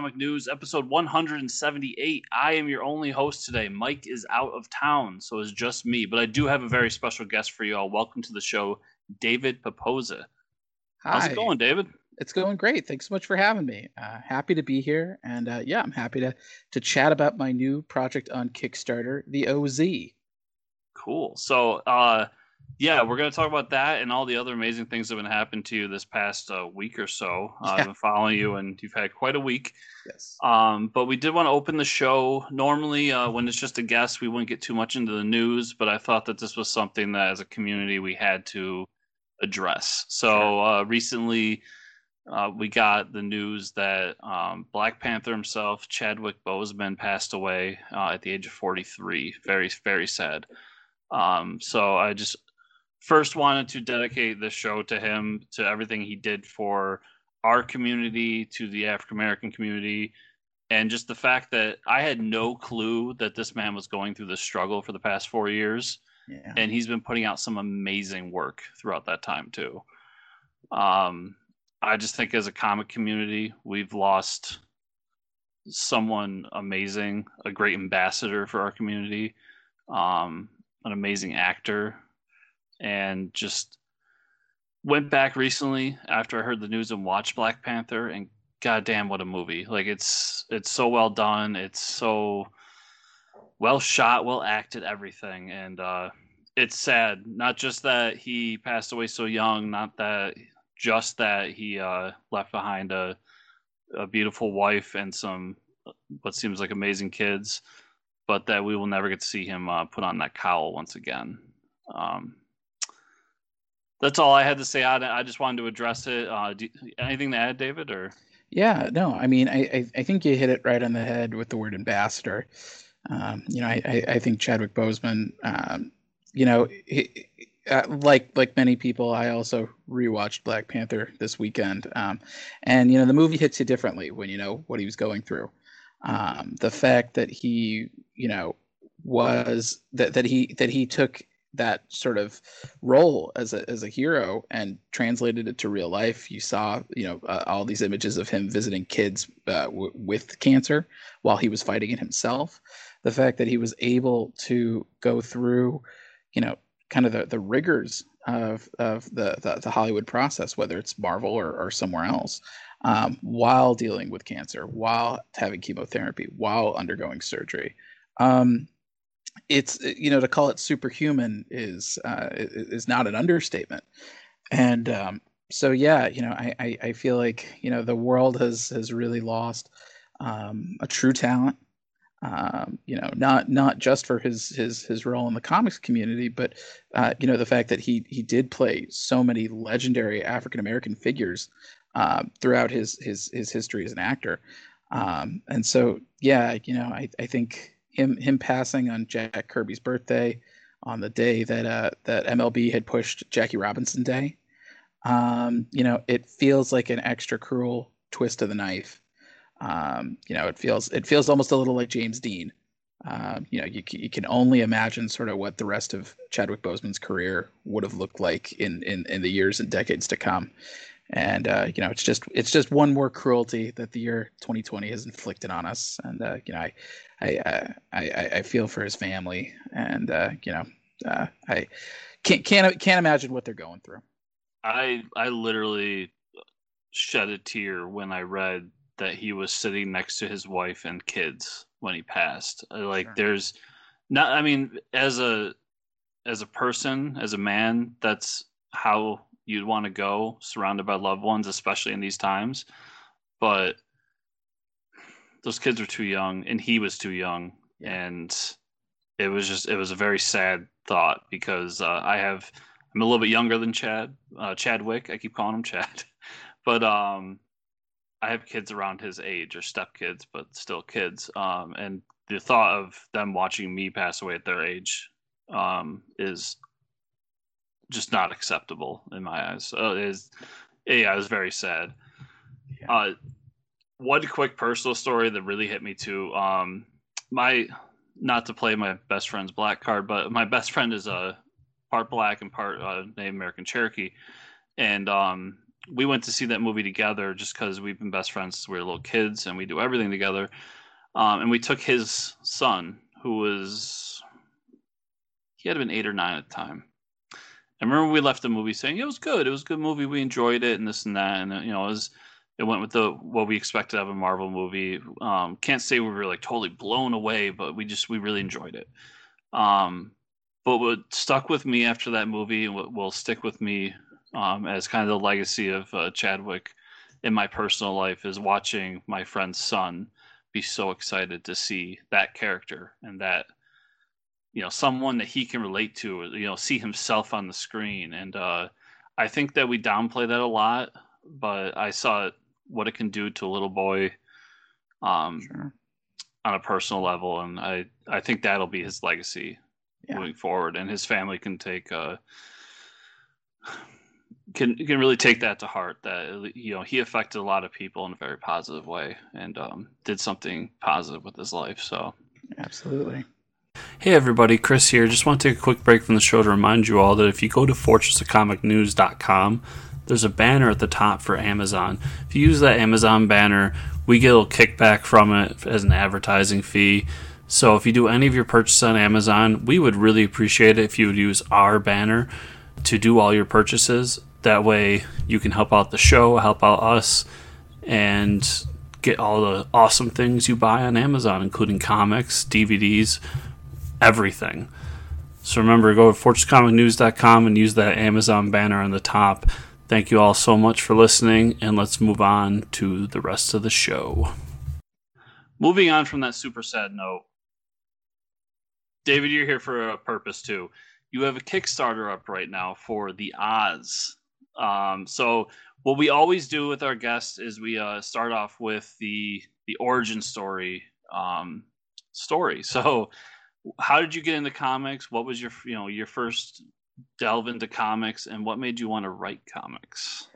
Comic News, episode 178. I am your only host today. Mike is out of town, so it's just me. But I do have a very special guest for you all. Welcome to the show, David Pepose. How's it going, David? It's going great. Thanks so much for having me. Uh, happy to be here, and uh, yeah, I'm happy to to chat about my new project on Kickstarter, the OZ. Cool. So, uh, yeah, we're going to talk about that and all the other amazing things that have been happening to you this past uh, week or so. Uh, yeah. I've been following you, and you've had quite a week. Yes. Um, but we did want to open the show. Normally, uh, when it's just a guest, we wouldn't get too much into the news, but I thought that this was something that, as a community, we had to address. So. Uh, recently, uh, we got the news that um, Black Panther himself, Chadwick Boseman, passed away uh, at the age of 43. Very, very sad. Um, so I just first wanted to dedicate this show to him, to everything he did for our community, to the African American community, and just the fact that I had no clue that this man was going through this struggle for the past four years. Yeah. And he's been putting out some amazing work throughout that time too. Um, I just think as a comic community, we've lost someone amazing, a great ambassador for our community, um, an amazing actor and just went back recently after I heard the news and watched Black Panther and goddamn what a movie. Like it's it's so well done. It's so well shot, well acted, everything. And uh it's sad. Not just that he passed away so young, not that just that he uh left behind a a beautiful wife and some what seems like amazing kids, but that we will never get to see him uh, put on that cowl once again. Um, that's all I had to say. I, I just wanted to address it. Uh, do, anything to add, David? Or yeah, no. I mean, I, I, I think you hit it right on the head with the word ambassador. Um, you know, I, I, think Chadwick Boseman. Um, you know, he, uh, like like many people, I also rewatched Black Panther this weekend, um, and you know the movie hits you differently when you know what he was going through. Um, the fact that he, you know, was that that he that he took that sort of role as a as a hero and translated it to real life. You saw, you know, uh, all these images of him visiting kids uh, w- with cancer while he was fighting it himself. The fact that he was able to go through, you know, kind of the, the rigors of of the, the, the Hollywood process, whether it's Marvel or, or somewhere else, um, while dealing with cancer, while having chemotherapy, while undergoing surgery. Um, it's you know to call it superhuman is uh, is not an understatement, and um, so yeah, you know I, I, I feel like you know the world has has really lost um, a true talent. Um, you know, not not just for his his his role in the comics community, but uh, you know the fact that he he did play so many legendary African American figures uh, throughout his his his history as an actor. Um, and so, yeah, you know, I, I think him him passing on Jack Kirby's birthday on the day that uh, that MLB had pushed Jackie Robinson Day. Um, you know, it feels like an extra cruel twist of the knife. Um, you know, it feels it feels almost a little like James Dean. Uh, you know, you you can only imagine sort of what the rest of Chadwick Boseman's career would have looked like in in, in the years and decades to come and uh, you know it's just it's just one more cruelty that the year 2020 has inflicted on us. And uh, you know I I, uh, I I feel for his family. And uh, you know uh, I can't can't can't imagine what they're going through. I I literally shed a tear when I read that he was sitting next to his wife and kids when he passed. Like sure. there's not I mean as a as a person as a man that's how you'd want to go surrounded by loved ones, especially in these times. But those kids were too young, and he was too young, and it was just it was a very sad thought because uh, I have I'm a little bit younger than Chad uh, Chadwick. I keep calling him Chad, but um, I have kids around his age or stepkids, but still kids. Um, and the thought of them watching me pass away at their age um, is just not acceptable in my eyes. So it is, yeah, it was very sad. Yeah. Uh, one quick personal story that really hit me too. Um, my not to play my best friend's black card, but my best friend is a part black and part uh, Native American Cherokee, and um, we went to see that movie together just because we've been best friends since we were little kids and we do everything together. Um, and we took his son, who was he had been eight or nine at the time. I remember we left the movie saying it was good. It was a good movie. We enjoyed it and this and that. And you know, it was it went with the what we expected of a Marvel movie. Um, can't say we were like totally blown away, but we just we really enjoyed it. Um, but what stuck with me after that movie, and what will stick with me um, as kind of the legacy of uh, Chadwick in my personal life, is watching my friend's son be so excited to see that character and that you know someone that he can relate to you know see himself on the screen. And uh, i think that we downplay that a lot but i saw what it can do to a little boy um, sure. on a personal level. And i i think that'll be his legacy yeah. moving forward. And his family can take uh can can really take that to heart that you know he affected a lot of people in a very positive way and um, did something positive with his life. So absolutely Hey everybody, Chris here. Just want to take a quick break from the show to remind you all that if you go to fortressofcomicnews.com, there's a banner at the top for Amazon. If you use that Amazon banner, we get a little kickback from it as an advertising fee. So if you do any of your purchases on Amazon, we would really appreciate it if you would use our banner to do all your purchases. That way you can help out the show, help out us, and get all the awesome things you buy on Amazon, including comics, DVDs, everything. So remember, go to fortresscomicnews.com and use that Amazon banner on the top. Thank you all so much for listening, and let's move on to the rest of the show. Moving on from that super sad note, David, you're here for a purpose too. You have a Kickstarter up right now for the Oz. Um, so what we always do with our guests is we uh, start off with the the origin story um, story. So how did you get into comics? What was your you know your first delve into comics, and what made you want to write comics?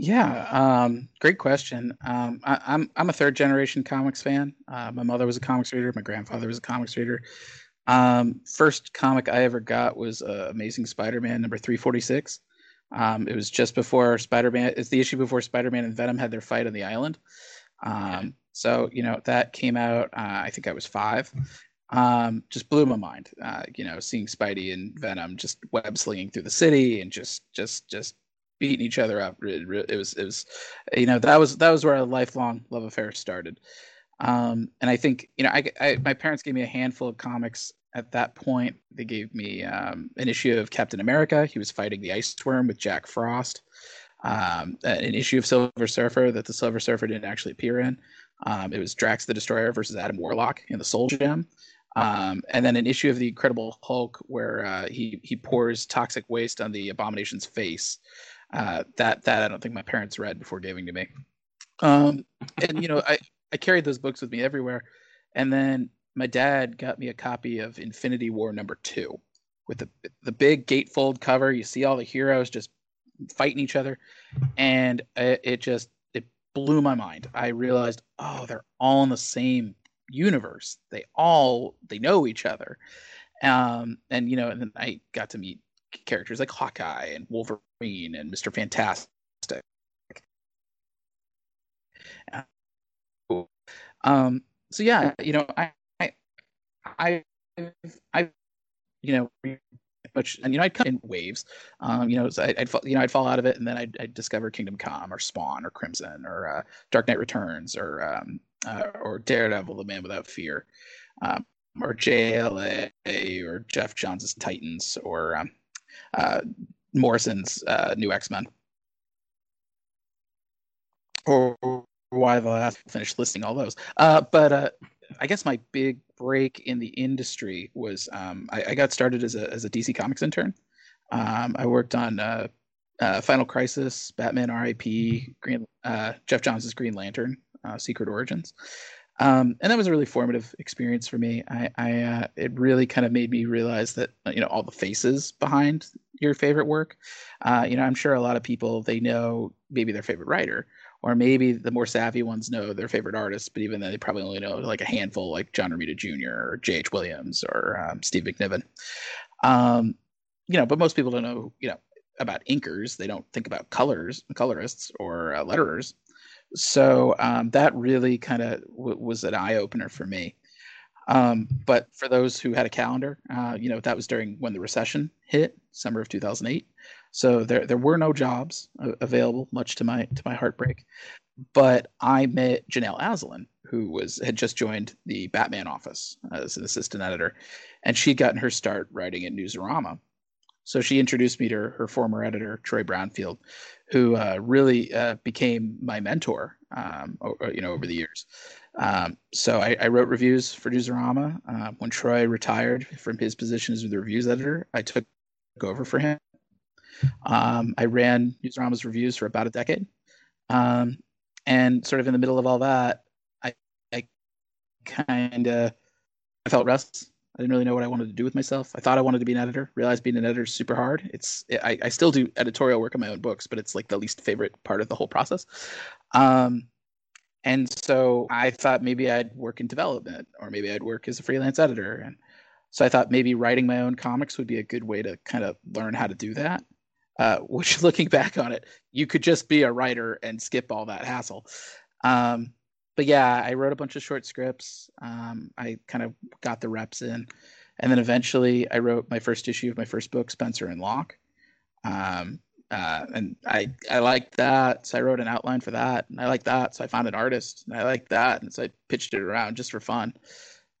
Yeah, um, great question. Um, I, am I'm, I'm a third generation comics fan. Uh, my mother was a comics reader. My grandfather was a comics reader. Um, first comic I ever got was uh, Amazing Spider-Man number 346. Um, it was just before Spider-Man. It's the issue before Spider-Man and Venom had their fight on the island. Um, so you know that came out. Uh, I think I was five, um, just blew my mind. Uh, you know, seeing Spidey and Venom just web slinging through the city and just just just beating each other up. It, it, was it was, you know, that was that was where a lifelong love affair started. Um, and I think you know, I, I my parents gave me a handful of comics at that point. They gave me um, an issue of Captain America. He was fighting the Ice Worm with Jack Frost. Um, an issue of Silver Surfer that the Silver Surfer didn't actually appear in. Um, it was Drax the Destroyer versus Adam Warlock in the Soul Gem. Um, and then an issue of the Incredible Hulk where uh, he he pours toxic waste on the Abomination's face. Uh, that that I don't think my parents read before giving to me. Um, and you know I I carried those books with me everywhere. And then my dad got me a copy of Infinity War number two with the the big gatefold cover. You see all the heroes just fighting each other, and it, it just it blew my mind. I realized, oh, they're all in the same universe. They all they know each other, um, and you know, and then I got to meet characters like Hawkeye and Wolverine and Mister Fantastic. Um, so yeah, you know, I, I, I, I, you know, much, and you know, I'd come in waves. Um, you know, so I'd, I'd, you know, I'd fall out of it, and then I'd, I'd discover Kingdom Come or Spawn or Crimson or uh, Dark Knight Returns or um, uh, or Daredevil, The Man Without Fear, um, or JLA, or Geoff Johns' Titans, or um, uh, Morrison's uh, New X Men. Or why the last finished listing all those. Uh, but uh, I guess my big break in the industry was um, I, I, got started as a as a DC Comics intern. Um, I worked on uh, Final Crisis, Batman R.I.P., Green, Geoff Johns' Green Lantern, uh, Secret Origins. Um, and that was a really formative experience for me. I, I uh, it really kind of made me realize that you know all the faces behind your favorite work. Uh, you know, I'm sure a lot of people they know maybe their favorite writer, or maybe the more savvy ones know their favorite artist, but even then they probably only know like a handful, like John Romita Jr. or J.H. Williams or um, Steve McNiven. Um, you know, but most people don't know. You know, about inkers. They don't think about colors, colorists, or uh, letterers. So um, that really kind of w- was an eye opener for me. Um, but for those who had a calendar, uh, you know that was during when the recession hit, summer of 2008. So there there were no jobs available, much to my to my heartbreak. But I met Janelle Asselin, who was had just joined the Batman office as an assistant editor, and she'd gotten her start writing at Newsarama. So she introduced me to her, her former editor, Troy Brownfield, who uh, really uh, became my mentor, um, you know, over the years. Um, so I, I, wrote reviews for Newsarama. Uh, when Troy retired from his position as the reviews editor, I took over for him. Um, I ran Newsarama's reviews for about a decade. Um, and sort of in the middle of all that, I, I kind of I felt restless. I didn't really know what I wanted to do with myself. I thought I wanted to be an editor. Realized being an editor is super hard. It's I, I still do editorial work on my own books, but it's like the least favorite part of the whole process. Um, and so I thought maybe I'd work in development, or maybe I'd work as a freelance editor. And so I thought maybe writing my own comics would be a good way to kind of learn how to do that. Uh, which, looking back on it, you could just be a writer and skip all that hassle. Um, but yeah, I wrote a bunch of short scripts. Um, I kind of got the reps in, and then eventually I wrote my first issue of my first book, Spencer and Locke. Um, uh, and I I liked that, so I wrote an outline for that, and I liked that, so I found an artist, and I liked that, and so I pitched it around just for fun.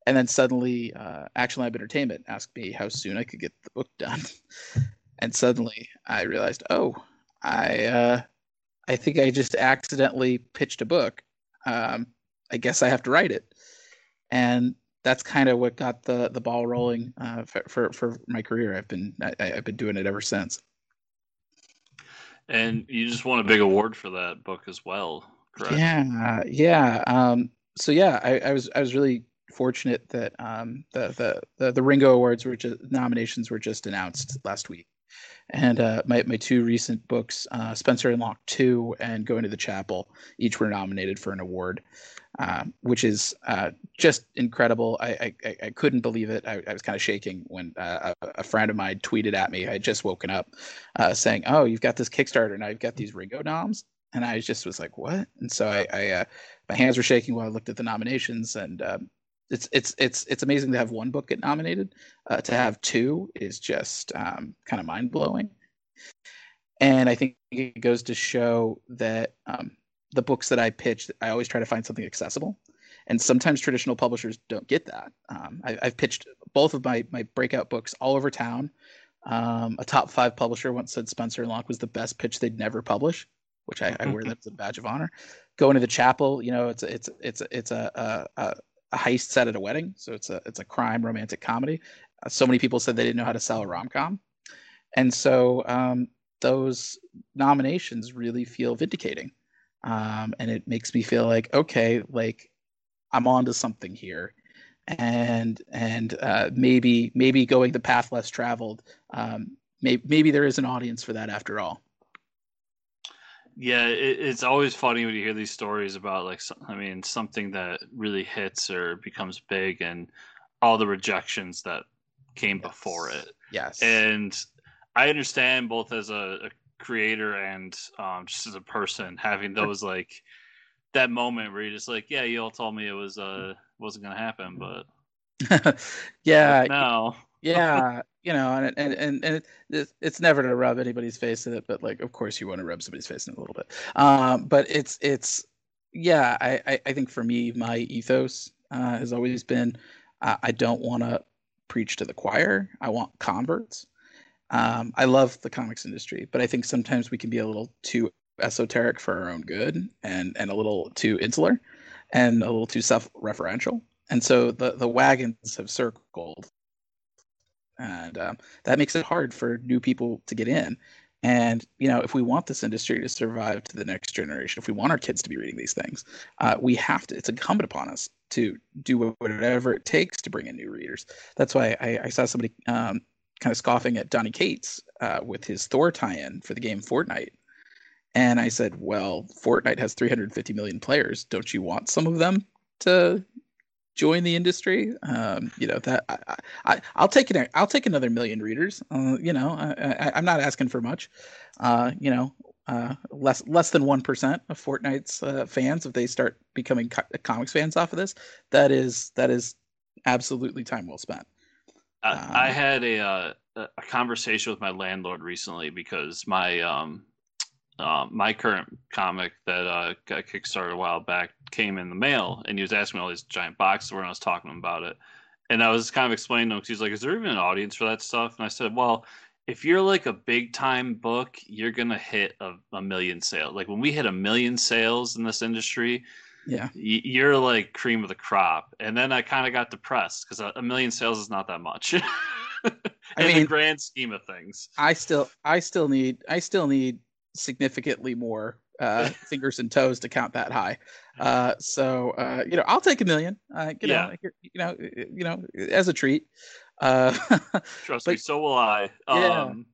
And then suddenly, uh, Action Lab Entertainment asked me how soon I could get the book done, and suddenly I realized, oh, I uh, I think I just accidentally pitched a book um, I guess I have to write it. And that's kind of what got the the ball rolling uh, for, for, for my career. I've been I, have been doing it ever since. And you just won a big award for that book as well, correct? Yeah, yeah. Um, so yeah, I, I, was I was really fortunate that um, the, the the the Ringo Awards were just nominations were just announced last week, and uh, my my two recent books, uh, Spencer and Locke Two and Going to the Chapel, each were nominated for an award, uh, which is uh, just incredible. I, I, I couldn't believe it. I, I was kind of shaking when uh, a, a, friend of mine tweeted at me. I had just woken up, uh, saying, "Oh, you've got this Kickstarter, and I've got these Ringo noms," and I just was like, "What?" And so I, I my hands were shaking while I looked at the nominations, and um, it's it's it's it's amazing to have one book get nominated. Uh, to have two is just um, kind of mind blowing, and I think it goes to show that um, the books that I pitch, I always try to find something accessible, and sometimes traditional publishers don't get that. Um, I, have pitched both of my my breakout books all over town. Um, a top five publisher once said Spencer and Locke was the best pitch they'd never publish, which I, I wear that as a badge of honor. Going to the chapel, you know, it's it's it's it's a, a, a a heist set at a wedding, so it's a it's a crime romantic comedy. Uh, so many people said they didn't know how to sell a rom com, and so um, those nominations really feel vindicating, um, and it makes me feel like okay, like I'm onto something here, and and uh, maybe maybe going the path less traveled, um, maybe maybe there is an audience for that after all. Yeah, it, it's always funny when you hear these stories about like I mean something that really hits or becomes big and all the rejections that came yes. before it. Yes. And I understand both as a, a creator and um, just as a person having those like that moment where you're just like, yeah, you all told me it was uh wasn't gonna happen, but yeah, no, yeah, you know, and and and, and it, it's never to rub anybody's face in it, but like, of course, you want to rub somebody's face in it a little bit. Um, but it's it's yeah, I, I, think for me, my ethos uh, has always been uh, I don't want to preach to the choir. I want converts. Um, I love the comics industry, but I think sometimes we can be a little too esoteric for our own good and and a little too insular and a little too self-referential. And so the the wagons have circled and um, that makes it hard for new people to get in. And you know, if we want this industry to survive to the next generation, if we want our kids to be reading these things, uh, we have to. It's incumbent upon us to do whatever it takes to bring in new readers. That's why I, I saw somebody um, kind of scoffing at Donny Cates uh, with his Thor tie-in for the game Fortnite, and I said, "Well, Fortnite has 350 million players. Don't you want some of them to join the industry. Um, you know that I, I I'll take it. I'll take another million readers. Uh, you know, I, am not asking for much. Uh, you know, uh, less less than one percent of Fortnite's uh, fans if they start becoming co- comics fans off of this. That is that is absolutely time well spent. I, um, I had a uh, a conversation with my landlord recently because my um uh, my current comic that uh, got kickstarted a while back came in the mail, and he was asking me all these giant boxes when I was talking to him about it. And I was kind of explaining to him because he's like, "Is there even an audience for that stuff?" And I said, "Well, if you're like a big time book, you're gonna hit a, a million sales. Like when we hit a million sales in this industry, yeah, you're like cream of the crop." And then I kind of got depressed because a, million sales is not that much. I mean, the grand scheme of things, I still, I still need, I still need significantly more uh, fingers and toes to count that high. Uh, so uh, you know, I'll take a million. Uh, you yeah. know, you know, you know, as a treat. Uh, Trust but, me, so will I. Yeah. Um,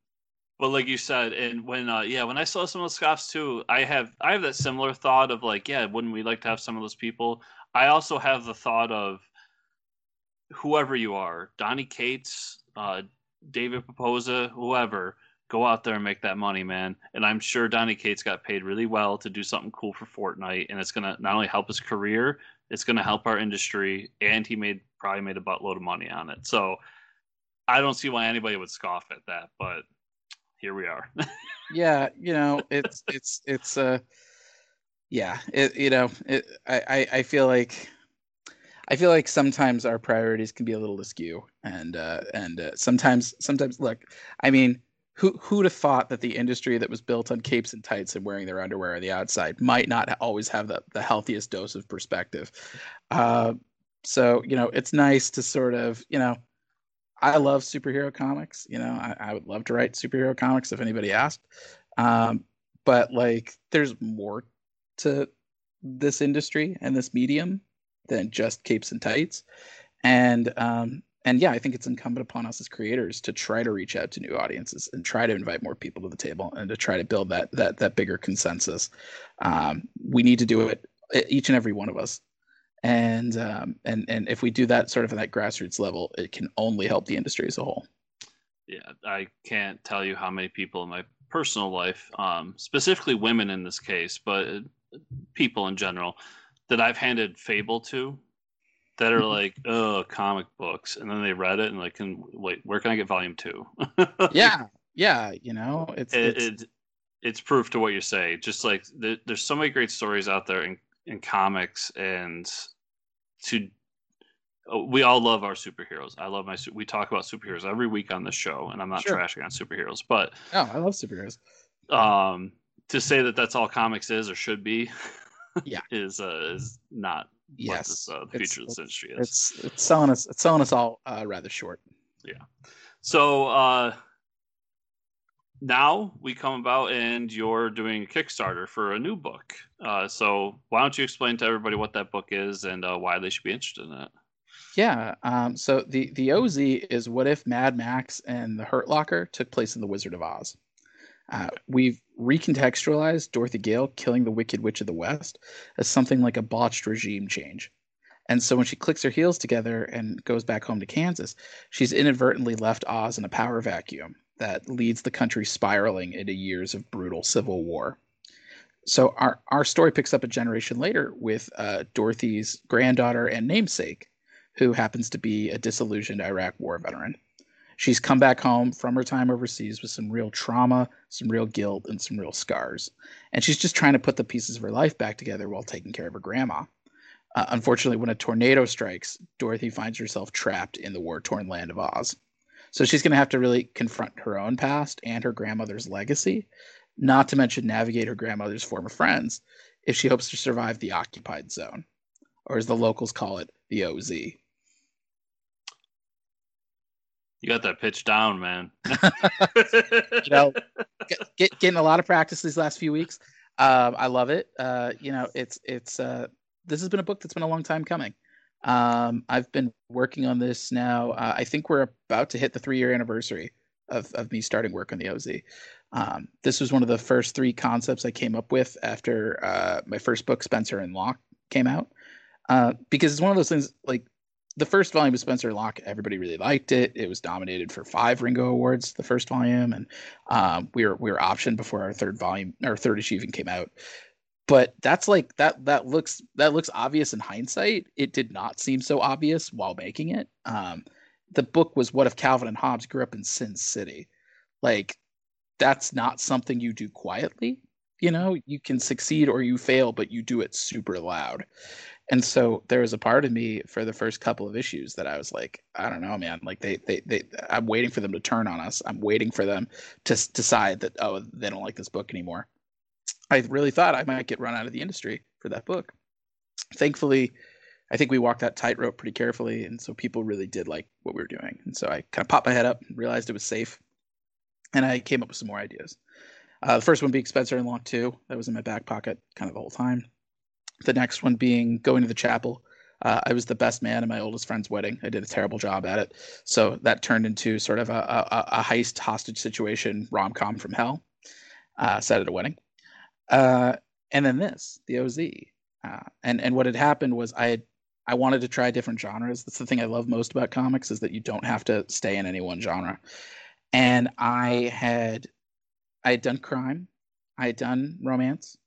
but like you said, and when uh, yeah, when I saw some of those scoffs too, I have I have that similar thought of like, yeah, wouldn't we like to have some of those people? I also have the thought of whoever you are, Donny Cates, uh, David Pepose, whoever go out there and make that money, man. And I'm sure Donny Cates got paid really well to do something cool for Fortnite, and it's gonna not only help his career, it's gonna help our industry, and he made probably made a buttload of money on it. So I don't see why anybody would scoff at that, but here we are. yeah, you know, it's it's it's uh yeah, it you know, it I I feel like I feel like sometimes our priorities can be a little askew, and uh, and uh, sometimes sometimes look, I mean, who who'd have thought that the industry that was built on capes and tights and wearing their underwear on the outside might not always have the, the healthiest dose of perspective? Uh, so you know it's nice to sort of you know i love superhero comics you know i, I would love to write superhero comics if anybody asked. Um, but like there's more to this industry and this medium than just capes and tights. And um, and yeah, I think it's incumbent upon us as creators to try to reach out to new audiences and try to invite more people to the table and to try to build that that that bigger consensus. Um, we need to do it each and every one of us, and um, and and if we do that sort of at that grassroots level, it can only help the industry as a whole. Yeah, I can't tell you how many people in my personal life, um, specifically women in this case, but people in general, that I've handed Fable to that are like, oh, comic books, and then they read it and like, can wait, where can I get volume two? yeah, yeah, you know, it's it, it's, it, it's proof to what you say. Just like the, there's so many great stories out there in in comics, and to oh, we all love our superheroes. I love my we talk about superheroes every week on the show, and I'm not sure. trashing on superheroes, but oh, I love superheroes. Um, to say that that's all comics is or should be, yeah, is uh, is not yes, this, uh, the future of this industry is. It's it's selling us it's selling us all uh, rather short. Yeah. So uh, now we come about, and you're doing a Kickstarter for a new book. Uh, so why don't you explain to everybody what that book is and uh, why they should be interested in it? Yeah. Um, so the the OZ is what if Mad Max and the Hurt Locker took place in the Wizard of Oz. Uh, we've recontextualized Dorothy Gale killing the Wicked Witch of the West as something like a botched regime change. And so when she clicks her heels together and goes back home to Kansas, she's inadvertently left Oz in a power vacuum that leads the country spiraling into years of brutal civil war. So our, our story picks up a generation later with uh, Dorothy's granddaughter and namesake, who happens to be a disillusioned Iraq war veteran. She's come back home from her time overseas with some real trauma, some real guilt, and some real scars. And she's just trying to put the pieces of her life back together while taking care of her grandma. Uh, unfortunately, when a tornado strikes, Dorothy finds herself trapped in the war torn land of Oz. So she's going to have to really confront her own past and her grandmother's legacy, not to mention navigate her grandmother's former friends if she hopes to survive the occupied zone, or as the locals call it, the OZ. You got that pitch down, man. you know, get, getting a lot of practice these last few weeks. Um, I love it. Uh, you know, it's it's uh, this has been a book that's been a long time coming. Um, I've been working on this now. Uh, I think we're about to hit the three year anniversary of of me starting work on the OZ. Um, this was one of the first three concepts I came up with after uh, my first book, Spencer and Locke, came out. Uh, because it's one of those things like the first volume of Spencer Locke, everybody really liked it. It was nominated for five Ringo Awards, the first volume, and um, we were we were optioned before our third volume, our third issue even came out. But that's like that that looks that looks obvious in hindsight. It did not seem so obvious while making it. Um, the book was what if Calvin and Hobbes grew up in Sin City? Like that's not something you do quietly. You know, you can succeed or you fail, but you do it super loud. And so there was a part of me for the first couple of issues that I was like, I don't know, man. Like they, they, they, I'm waiting for them to turn on us. I'm waiting for them to decide that oh, they don't like this book anymore. I really thought I might get run out of the industry for that book. Thankfully, I think we walked that tightrope pretty carefully, and so people really did like what we were doing. And so I kind of popped my head up, realized it was safe, and I came up with some more ideas. Uh, the first one being Spencer and Locke 2. That was in my back pocket kind of the whole time. The next one being Going to the Chapel. Uh, I was the best man at my oldest friend's wedding. I did a terrible job at it. So that turned into sort of a, a, a heist hostage situation rom com from hell, uh, set at a wedding. Uh, and then this, the OZ. Uh, and, and what had happened was I had I wanted to try different genres. That's the thing I love most about comics is that you don't have to stay in any one genre. And I had I had done crime, I had done romance.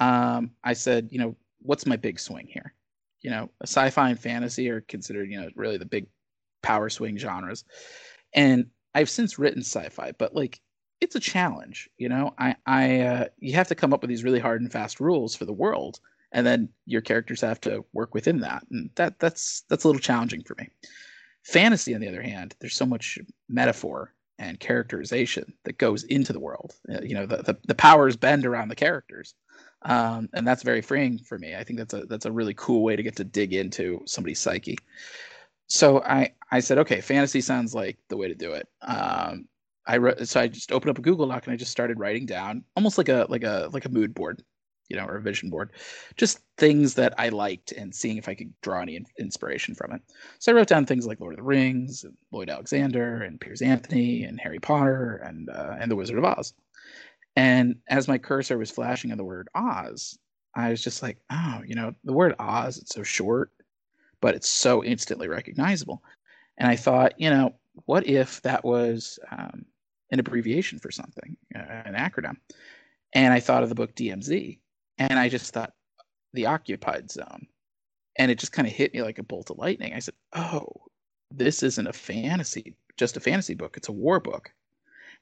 Um, I said, you know, what's my big swing here? You know, sci-fi and fantasy are considered, you know, really the big power swing genres. And I've since written sci-fi, but like it's a challenge, you know. I I uh, you have to come up with these really hard and fast rules for the world and then your characters have to work within that and that that's that's a little challenging for me fantasy on the other hand there's so much metaphor and characterization that goes into the world uh, you know the, the, the powers bend around the characters um, and that's very freeing for me i think that's a that's a really cool way to get to dig into somebody's psyche so i i said okay fantasy sounds like the way to do it um, I wrote, so I just opened up a Google Doc and I just started writing down almost like a like a like a mood board you know, or a vision board, just things that I liked and seeing if I could draw any inspiration from it. So I wrote down things like Lord of the Rings, and Lloyd Alexander, and Piers Anthony, and Harry Potter, and uh, and The Wizard of Oz. And as my cursor was flashing on the word Oz, I was just like, oh, you know, the word Oz, it's so short, but it's so instantly recognizable. And I thought, you know, what if that was um, an abbreviation for something, uh, an acronym? And I thought of the book DMZ, and I just thought the occupied zone. And it just kind of hit me like a bolt of lightning. I said, "Oh, this isn't a fantasy, just a fantasy book. It's a war book."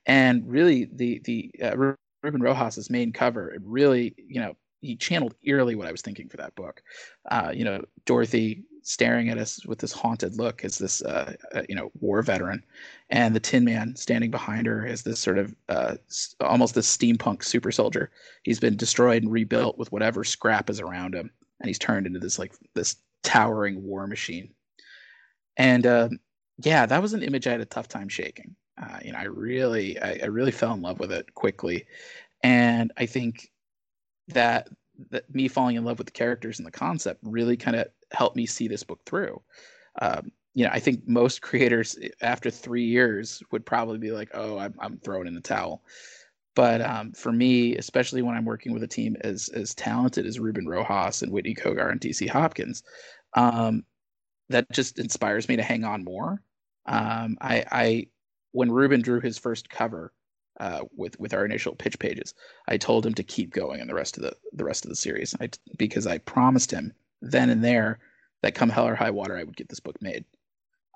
And really, the the uh, Ruben Rojas's main cover, it really, you know, he channeled eerily what I was thinking for that book. Uh, you know, Dorothy staring at us with this haunted look as this uh, uh, you know war veteran, and the Tin Man standing behind her as this sort of uh, almost this steampunk super soldier. He's been destroyed and rebuilt with whatever scrap is around him, and he's turned into this like this towering war machine. And uh, yeah, that was an image I had a tough time shaking. Uh, you know, I really, I, I really fell in love with it quickly, and I think that that me falling in love with the characters and the concept really kind of helped me see this book through. Um, you know, I think most creators after three years would probably be like, "Oh, I'm, I'm throwing in the towel." But um, for me, especially when I'm working with a team as as talented as Ruben Rojas and Whitney Cogar and DC Hopkins, um, that just inspires me to hang on more. Um, I, I when Ruben drew his first cover, uh, with with our initial pitch pages. I told him to keep going in the rest of the the rest of the series I, because I promised him then and there that come hell or high water I would get this book made.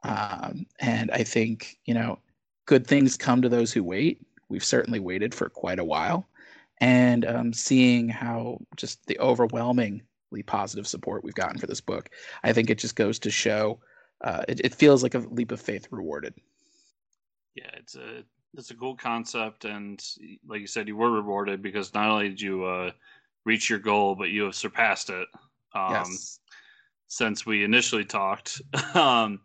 Um, and I think you know good things come to those who wait. We've certainly waited for quite a while, and um, seeing how just the overwhelmingly positive support we've gotten for this book, I think it just goes to show. Uh, it, it feels like a leap of faith rewarded. Yeah, it's a it's a cool concept, and like you said, you were rewarded because not only did you uh, reach your goal, but you have surpassed it. Um, yes. Since we initially talked. um,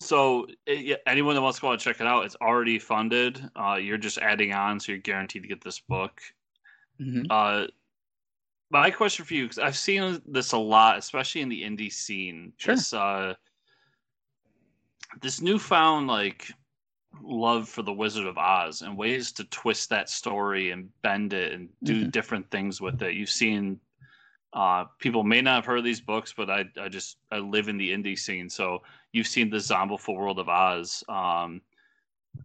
so it, anyone that wants to go and check it out, it's already funded. Uh, you're just adding on, so you're guaranteed to get this book. Mm-hmm. Uh, my question for you, because I've seen this a lot, especially in the indie scene. Sure. This, uh, this newfound like love for the Wizard of Oz and ways to twist that story and bend it and do mm-hmm. different things with it. You've seen Uh, people may not have heard of these books, but I, I just I live in the indie scene, so you've seen the Zombiful World of Oz. Um,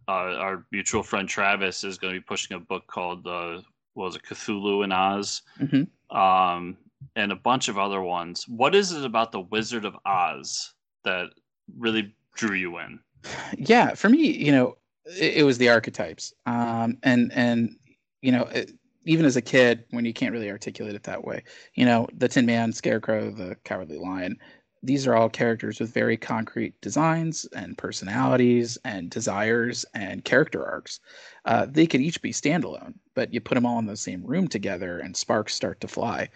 uh, our mutual friend Travis is going to be pushing a book called uh, what was it Cthulhu in Oz, mm-hmm. um, and a bunch of other ones. What is it about the Wizard of Oz that really drew you in? Yeah, for me, you know, it, it was the archetypes, um, and and you know. It, even as a kid, when you can't really articulate it that way, you know, the Tin Man, Scarecrow, the Cowardly Lion, these are all characters with very concrete designs and personalities and desires and character arcs. Uh, they could each be standalone, but you put them all in the same room together and sparks start to fly.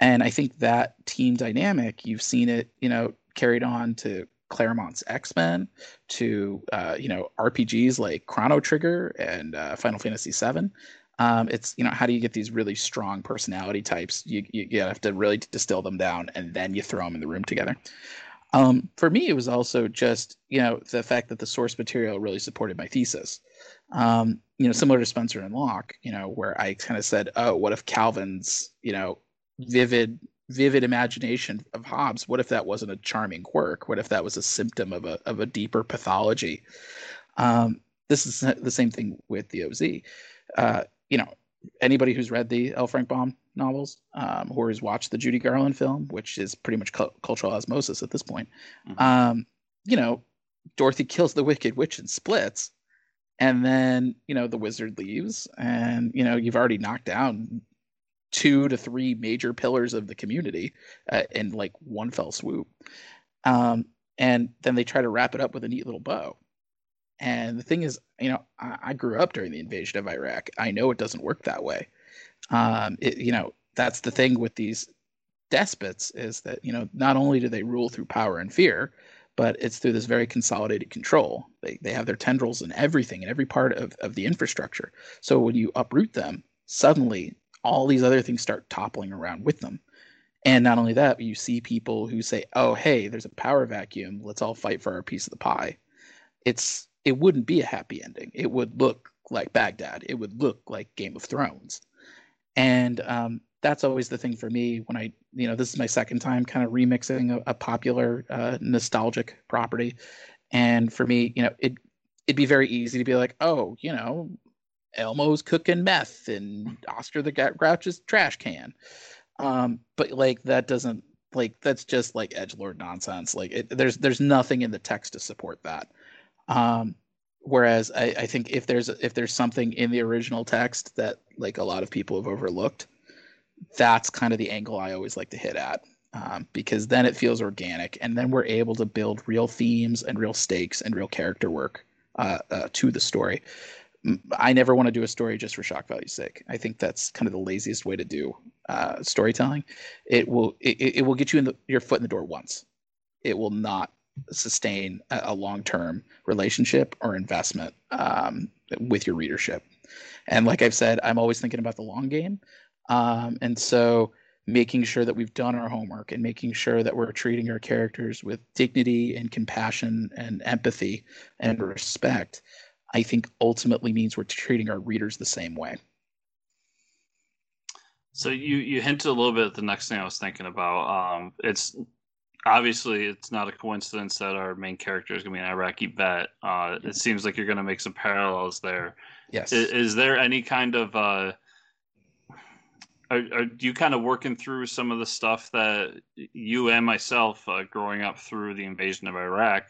And I think that team dynamic, you've seen it, you know, carried on to Claremont's X Men, to uh, you know RPGs like Chrono Trigger and uh, Final Fantasy VII. Um, it's you know how do you get these really strong personality types? You, you, you have to really distill them down, and then you throw them in the room together. Um, for me, it was also just you know the fact that the source material really supported my thesis. Um, you know, similar to Spencer and Locke, you know, where I kind of said, "Oh, what if Calvin's you know vivid vivid imagination of Hobbes? What if that wasn't a charming quirk? What if that was a symptom of a of a deeper pathology?" Um, this is the same thing with the OZ. Uh, you know, anybody who's read the L. Frank Baum novels um, or has watched the Judy Garland film, which is pretty much cu- cultural osmosis at this point, mm-hmm. um, you know, Dorothy kills the Wicked Witch and splits, and then you know the wizard leaves, and you know you've already knocked down two to three major pillars of the community uh, in like one fell swoop, um, and then they try to wrap it up with a neat little bow. And the thing is, you know, I, I, grew up during the invasion of Iraq. I know it doesn't work that way. Um, it, you know, that's the thing with these despots is that you know not only do they rule through power and fear, but it's through this very consolidated control. They they have their tendrils in everything in every part of, of the infrastructure. So when you uproot them, suddenly all these other things start toppling around with them. And not only that, but you see people who say, "Oh, hey, there's a power vacuum. Let's all fight for our piece of the pie." It's it wouldn't be a happy ending. It would look like Baghdad. It would look like Game of Thrones. And um, that's always the thing for me when I, you know, this is my second time kind of remixing a, a popular uh, nostalgic property. And for me, you know, it it'd be very easy to be like, oh, you know, Elmo's cooking meth and Oscar the Grouch's trash can. Um, but like that doesn't like that's just like edge lord nonsense. Like it, there's there's nothing in the text to support that. Um, whereas I, I think if there's if there's something in the original text that like a lot of people have overlooked, that's kind of the angle I always like to hit at. Um, because then it feels organic, and then we're able to build real themes and real stakes and real character work uh, uh, to the story. I never want to do a story just for shock value's sake. I think that's kind of the laziest way to do uh, storytelling. It will it, it will get you in the, your foot in the door once. It will not sustain a, a long term relationship or investment um, with your readership. And like I've said, I'm always thinking about the long game. Um, and so making sure that we've done our homework and making sure that we're treating our characters with dignity and compassion and empathy and respect, I think ultimately means we're treating our readers the same way. So you you hinted a little bit at the next thing I was thinking about. Um, it's obviously it's not a coincidence that our main character is going to be an Iraqi vet. Uh, it seems like you're going to make some parallels there. Yes. Is, is there any kind of uh, are, are you kind of working through some of the stuff that you and myself, uh, growing up through the invasion of Iraq,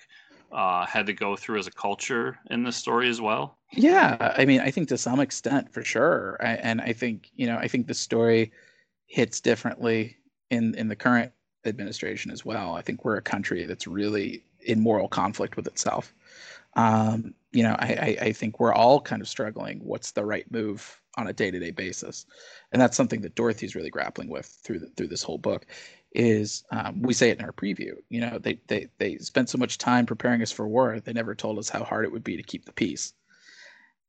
uh, had to go through as a culture in this story as well? Yeah, I mean, I think to some extent, for sure, I, and I think you know, I think the story hits differently in in the current administration as well. I think we're a country that's really in moral conflict with itself. Um, you know, I, I, I, think we're all kind of struggling. What's the right move on a day-to-day basis? And that's something that Dorothy's really grappling with through the, through this whole book. Is um, we say it in our preview. You know, they they they spent so much time preparing us for war. They never told us how hard it would be to keep the peace.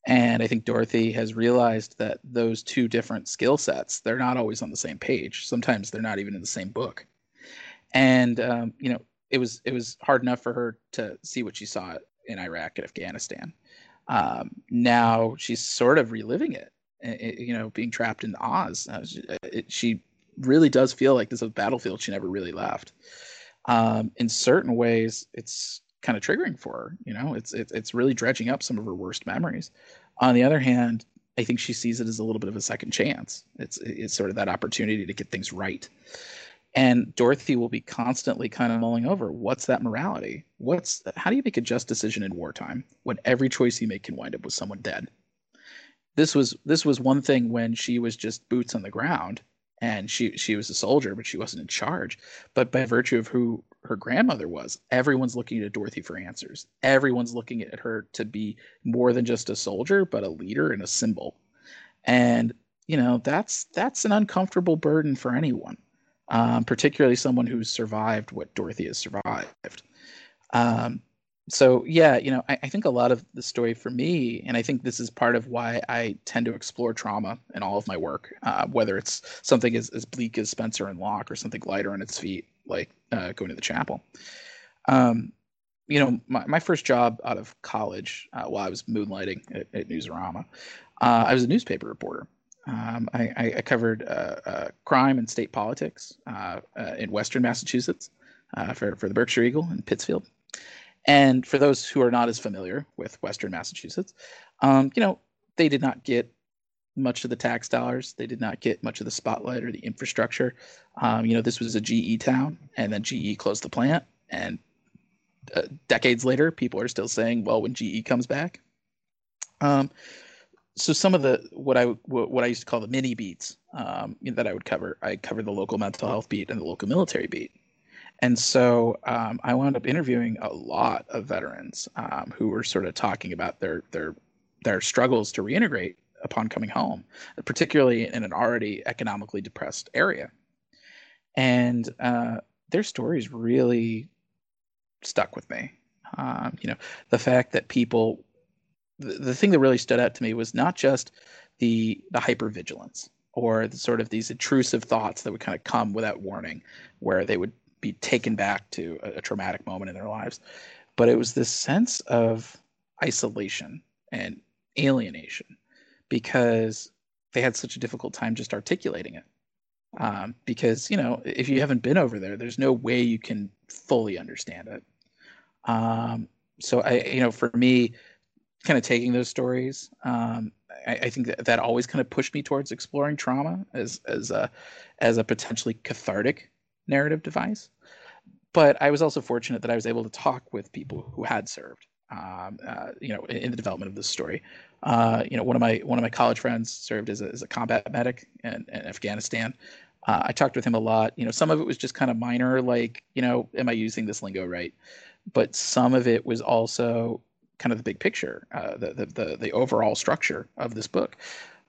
And I think Dorothy has realized that those two different skill sets, they're not always on the same page. Sometimes they're not even in the same book and um, you know it was it was hard enough for her to see what she saw in Iraq and Afghanistan. Um, now she's sort of reliving it, it, you know, being trapped in Oz. Uh, she, it, she, really does feel like this is a battlefield she never really left. Um, in certain ways, it's kind of triggering for her. You know, it's it's it's really dredging up some of her worst memories. On the other hand, I think she sees it as a little bit of a second chance. It's it's sort of that opportunity to get things right. And Dorothy will be constantly kind of mulling over what's that morality? What's how do you make a just decision in wartime when every choice you make can wind up with someone dead? This was this was one thing when she was just boots on the ground and she she was a soldier, but she wasn't in charge. But by virtue of who her grandmother was, everyone's looking at Dorothy for answers. Everyone's looking at her to be more than just a soldier, but a leader and a symbol. And you know that's that's an uncomfortable burden for anyone um, particularly someone who's survived what Dorothy has survived. Um, so yeah, you know, I, I, think a lot of the story for me, and I think this is part of why I tend to explore trauma in all of my work, uh, whether it's something as, as bleak as Spencer and Locke or something lighter on its feet, like uh, going to the chapel. Um, you know, my, my first job out of college, uh, while I was moonlighting at, at Newsarama, uh, I was a newspaper reporter. Um, I, I, covered uh, uh, crime and state politics uh, in Western Massachusetts for, for the Berkshire Eagle in Pittsfield. And for those who are not as familiar with Western Massachusetts, um, you know, they did not get much of the tax dollars. They did not get much of the spotlight or the infrastructure. Um, you know, this was a GE town, and then GE closed the plant. And uh, decades later, people are still saying, "Well, when GE comes back." Um, so some of the what I what I used to call the mini beats um, that I would cover, I covered the local mental health beat and the local military beat, and so um, I wound up interviewing a lot of veterans um, who were sort of talking about their their their struggles to reintegrate upon coming home, particularly in an already economically depressed area, and uh, their stories really stuck with me. Um, you know, the fact that people the, the thing that really stood out to me was not just the the hypervigilance or the sort of these intrusive thoughts that would kind of come without warning, where they would be taken back to a, a traumatic moment in their lives, but it was this sense of isolation and alienation because they had such a difficult time just articulating it. Um, because you know, if you haven't been over there, there's no way you can fully understand it. Um, so I, you know, for me, kind of taking those stories. Um, I, I, think that, that always kind of pushed me towards exploring trauma as as a as a potentially cathartic narrative device. But I was also fortunate that I was able to talk with people who had served. Um, uh, you know, in, in, the development of this story. Uh, you know, one of my one of my college friends served as a, as a combat medic in, in Afghanistan. Uh, I talked with him a lot. You know, some of it was just kind of minor, like, you know, am I using this lingo right? But some of it was also kind of the big picture, uh, the, the, the the overall structure of this book.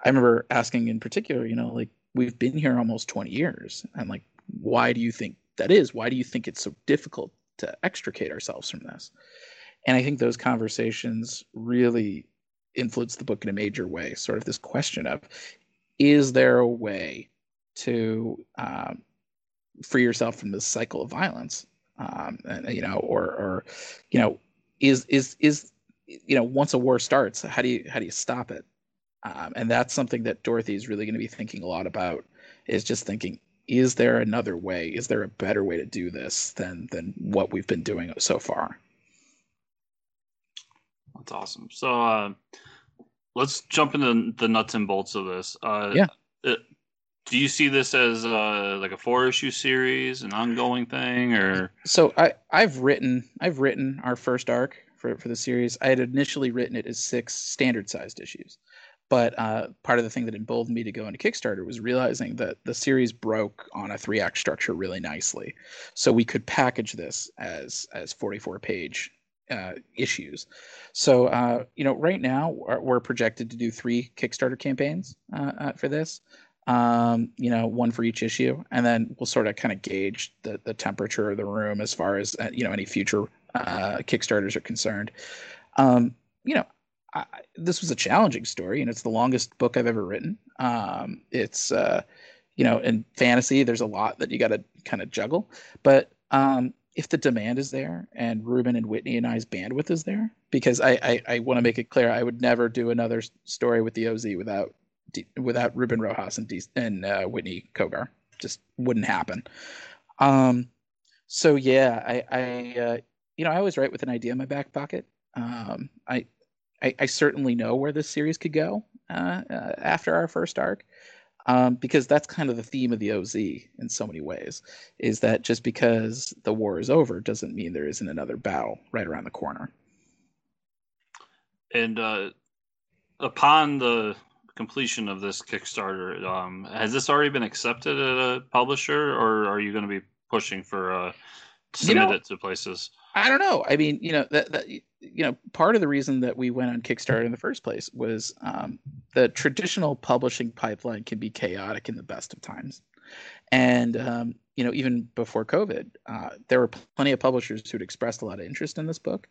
I remember asking in particular, you know, like we've been here almost 20 years, and like, why do you think that is? Why do you think it's so difficult to extricate ourselves from this? And I think those conversations really influence the book in a major way. Sort of this question of, is there a way to um, free yourself from this cycle of violence? Um, and, you know, or, or, you know, is is is you know, once a war starts, how do you how do you stop it? Um, and that's something that Dorothy is really going to be thinking a lot about. Is just thinking, is there another way? Is there a better way to do this than than what we've been doing so far? That's awesome. So uh, let's jump into the nuts and bolts of this. Uh, yeah. It, uh, do you see this as uh, like a four issue series, an ongoing thing, or? So I I've written I've written our first arc for, for the series. I had initially written it as six standard sized issues. But uh, part of the thing that emboldened me to go into Kickstarter was realizing that the series broke on a three act structure really nicely. So we could package this as as 44 page uh, issues. So, uh, you know, right now we're projected to do three Kickstarter campaigns uh, uh, for this. Um, you know, one for each issue, and then we'll sort of kind of gauge the the temperature of the room as far as uh, you know any future uh, Kickstarters are concerned. Um, you know, I, this was a challenging story, and it's the longest book I've ever written. Um, it's uh, you know, in fantasy, there's a lot that you got to kind of juggle, but um, if the demand is there and Ruben and Whitney and I's bandwidth is there, because I I, I want to make it clear, I would never do another story with the OZ without without Ruben Rojas and D, and uh, Whitney Cogar. just wouldn't happen. Um, so yeah, I, I uh, you know, I always write with an idea in my back pocket. Um, I, I, I certainly know where this series could go uh, uh, after our first arc, um, because that's kind of the theme of the OZ in so many ways. Is that just because the war is over doesn't mean there isn't another battle right around the corner. And uh, upon the completion of this Kickstarter, um, has this already been accepted at a publisher, or are you going to be pushing for uh, submit you know, it to places? I don't know. I mean, you know that, that you know part of the reason that we went on Kickstarter in the first place was um, the traditional publishing pipeline can be chaotic in the best of times, and um, you know even before COVID, uh, there were plenty of publishers who'd expressed a lot of interest in this book,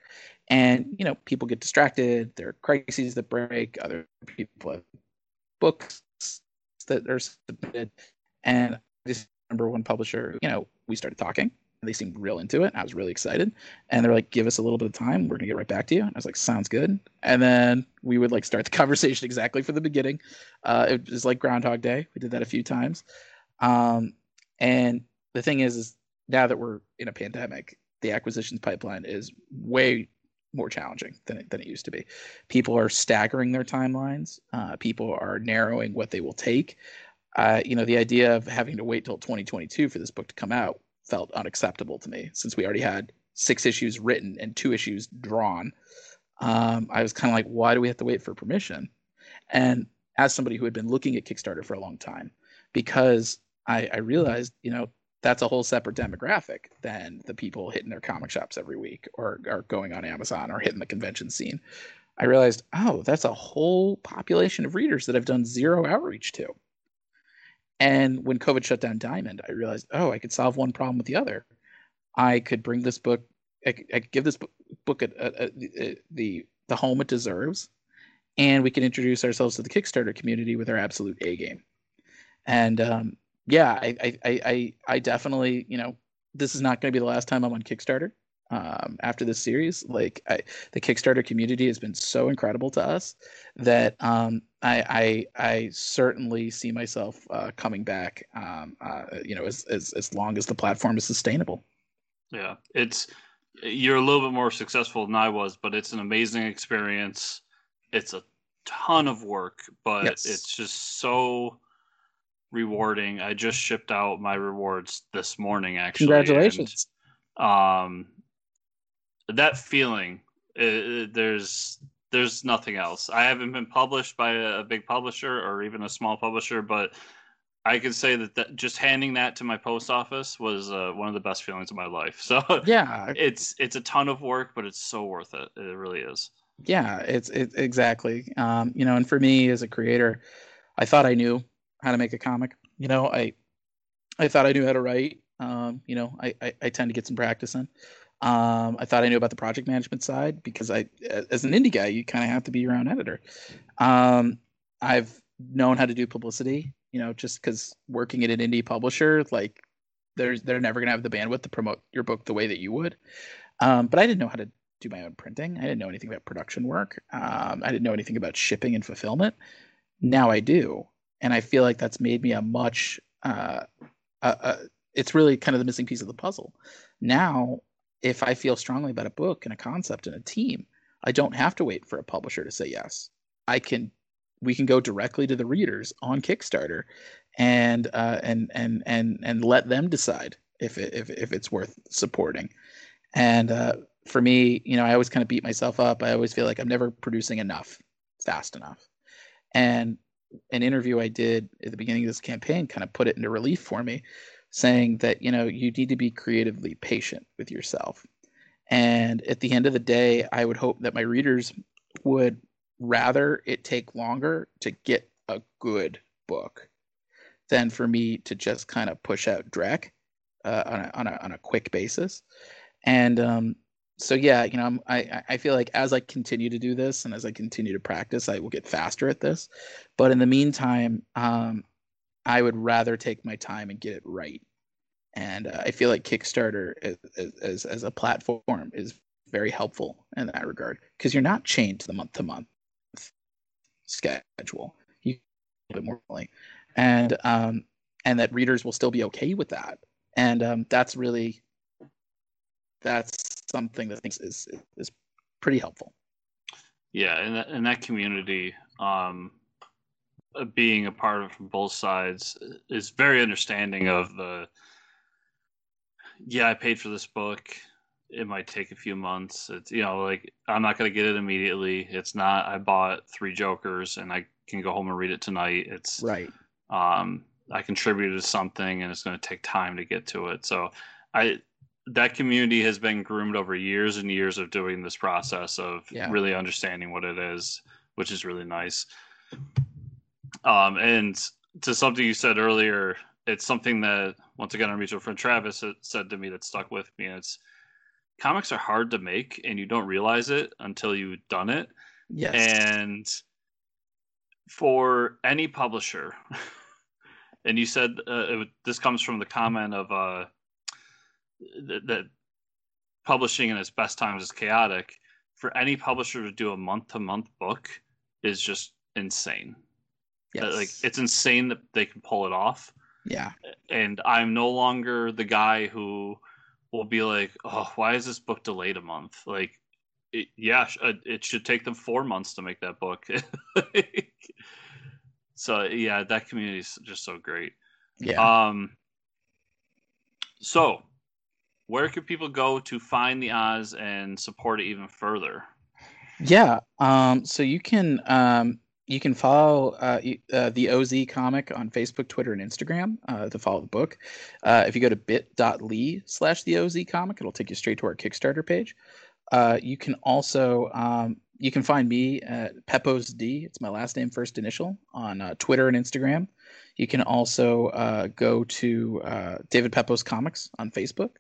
and you know people get distracted. There are crises that break. Other people have books that are submitted, and I just remember one publisher. You know, we started talking they seemed real into it. I was really excited. And they're like, give us a little bit of time. We're going to get right back to you. And I was like, sounds good. And then we would like start the conversation exactly from the beginning. Uh, it was like Groundhog Day. We did that a few times. Um, and the thing is, is now that we're in a pandemic, the acquisitions pipeline is way more challenging than it, than it used to be. People are staggering their timelines. Uh, people are narrowing what they will take. Uh, you know, the idea of having to wait till 2022 for this book to come out felt unacceptable to me since we already had six issues written and two issues drawn. Um, I was kind of like, why do we have to wait for permission? And as somebody who had been looking at Kickstarter for a long time, because I, I realized, you know, that's a whole separate demographic than the people hitting their comic shops every week or, or going on Amazon or hitting the convention scene. I realized, oh, that's a whole population of readers that I've done zero outreach to. And when COVID shut down Diamond, I realized, oh, I could solve one problem with the other. I could bring this book, I could, I could give this book, book a, a, a, the the home it deserves, and we can introduce ourselves to the Kickstarter community with our absolute A game. And um, yeah, I, I, I, I definitely, you know, this is not going to be the last time I'm on Kickstarter um, after this series. Like I, the Kickstarter community has been so incredible to us that um, I, I, I certainly see myself uh, coming back. Um, uh, you know, as, as as long as the platform is sustainable. Yeah, it's you're a little bit more successful than I was, but it's an amazing experience. It's a ton of work, but yes. it's just so rewarding. I just shipped out my rewards this morning actually. Congratulations. And, um that feeling it, there's there's nothing else. I haven't been published by a, a, big publisher or even a small publisher, but I can say that, that just handing that to my post office was uh, one of the best feelings of my life. So yeah, it's it's a ton of work, but it's so worth it. It really is. Yeah, it's it exactly. Um, you know, and for me as a creator, I thought I knew how to make a comic. You know, I I thought I knew how to write. Um, you know, I, I, I tend to get some practice in. Um, I thought I knew about the project management side because I, as an indie guy, you kind of have to be your own editor. Um, I've known how to do publicity, you know, just because working at an indie publisher, like there's they're never gonna have the bandwidth to promote your book the way that you would. Um, but I didn't know how to do my own printing. I didn't know anything about production work. Um, I didn't know anything about shipping and fulfillment. Now I do, and I feel like that's made me a much. Uh, it's really kind of the missing piece of the puzzle. Now if I feel strongly about a book and a concept and a team, I don't have to wait for a publisher to say yes. I can we can go directly to the readers on Kickstarter and uh, and and and and let them decide if it, if if it's worth supporting. And uh, for me, you know, I always kind of beat myself up. I always feel like I'm never producing enough fast enough. And an interview I did at the beginning of this campaign kind of put it into relief for me saying that you know you need to be creatively patient with yourself. And at the end of the day i would hope that my readers would rather it take longer to get a good book than for me to just kind of push out Drek uh, on, a, on, a, on a quick basis. And um, so yeah you know I'm, i i feel like as i continue to do this and as i continue to practice i will get faster at this. But in the meantime um, I would rather take my time and get it right. And uh, I feel like Kickstarter as, as, as a platform is very helpful in that regard because you're not chained to the month to month schedule. You a bit more and um, and that readers will still be okay with that. And um, that's really that's something that I think is is pretty helpful. Yeah, and that, and that community, um, being a part of from both sides, is very understanding of the. Yeah, I paid for this book. It might take a few months. It's you know like I'm not gonna get it immediately. It's not. I bought three Jokers and I can go home and read it tonight. It's right. Um, I contributed to something and it's going to take time to get to it. So I that community has been groomed over years and years of doing this process of yeah. really understanding what it is, which is really nice. Um, and to something you said earlier, it's something that once again our mutual friend Travis said to me that stuck with me. It's comics are hard to make, and you don't realize it until you've done it. Yes. And for any publisher, and you said uh, it, this comes from the comment of uh, that, that publishing in its best times is chaotic. For any publisher to do a month to month book is just insane. Yes. Like it's insane that they can pull it off. Yeah. And I'm no longer the guy who will be like, "Oh, why is this book delayed a month?" Like, it, yeah, uh, it should take them four months to make that book. so yeah, that community is just so great. Yeah. Um. So where could people go to find the Oz and support it even further? Yeah, um, so you can um, you can follow uh, uh, the OZ comic on Facebook, Twitter, and Instagram uh, to follow the book. Uh, if you go to bit.ly slash the OZ comic, it'll take you straight to our Kickstarter page. Uh, you can also um, you can find me at Pepose D. It's my last name, first initial on uh, Twitter and Instagram. You can also go to David Pepose Comics on Facebook.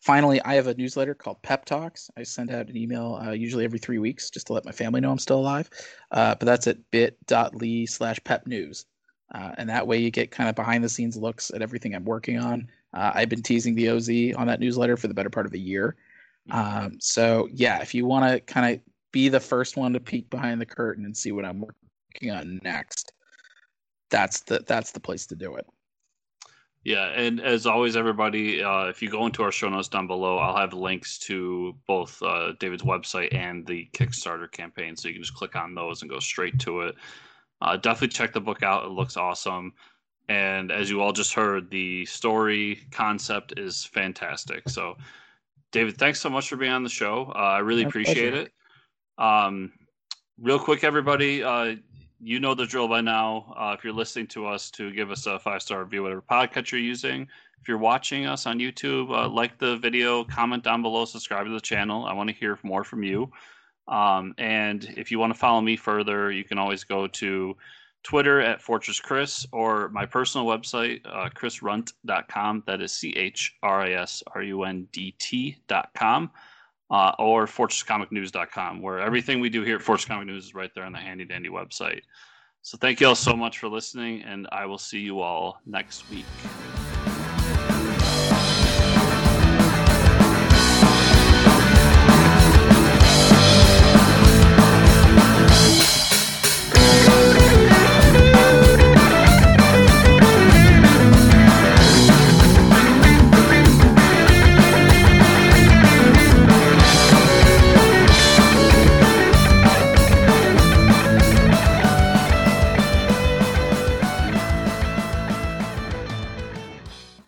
Finally, I have a newsletter called Pep Talks. I send out an email uh, usually every three weeks just to let my family know I'm still alive. Uh, but that's at bit.ly slash pep news. Uh, and that way you get kind of behind the scenes looks at everything I'm working on. Uh, I've been teasing the OZ on that newsletter for the better part of a year. Mm-hmm. Um, so, yeah, if you want to kind of be the first one to peek behind the curtain and see what I'm working on next, that's the that's the place to do it. Yeah, and as always, everybody, uh, if you go into our show notes down below, I'll have links to both uh, David's website and the Kickstarter campaign, so you can just click on those and go straight to it. Uh, definitely check the book out; it looks awesome. And as you all just heard, the story concept is fantastic. So, David, thanks so much for being on the show. Uh, I really My appreciate pleasure. it. Um, real quick, everybody, uh, you know the drill by now. Uh, if you're listening to us, to give us a five star review, whatever podcast you're using. If you're watching us on YouTube, uh, like the video, comment down below, subscribe to the channel. I want to hear more from you. Um, and if you want to follow me further, you can always go to Twitter at Fortress Chris or my personal website, uh, chrisrundt.com. That is C H R I S R U N D T.com uh, or fortresscomicnews.com, where everything we do here at Fortress Comic News is right there on the handy dandy website. So thank you all so much for listening, and I will see you all next week.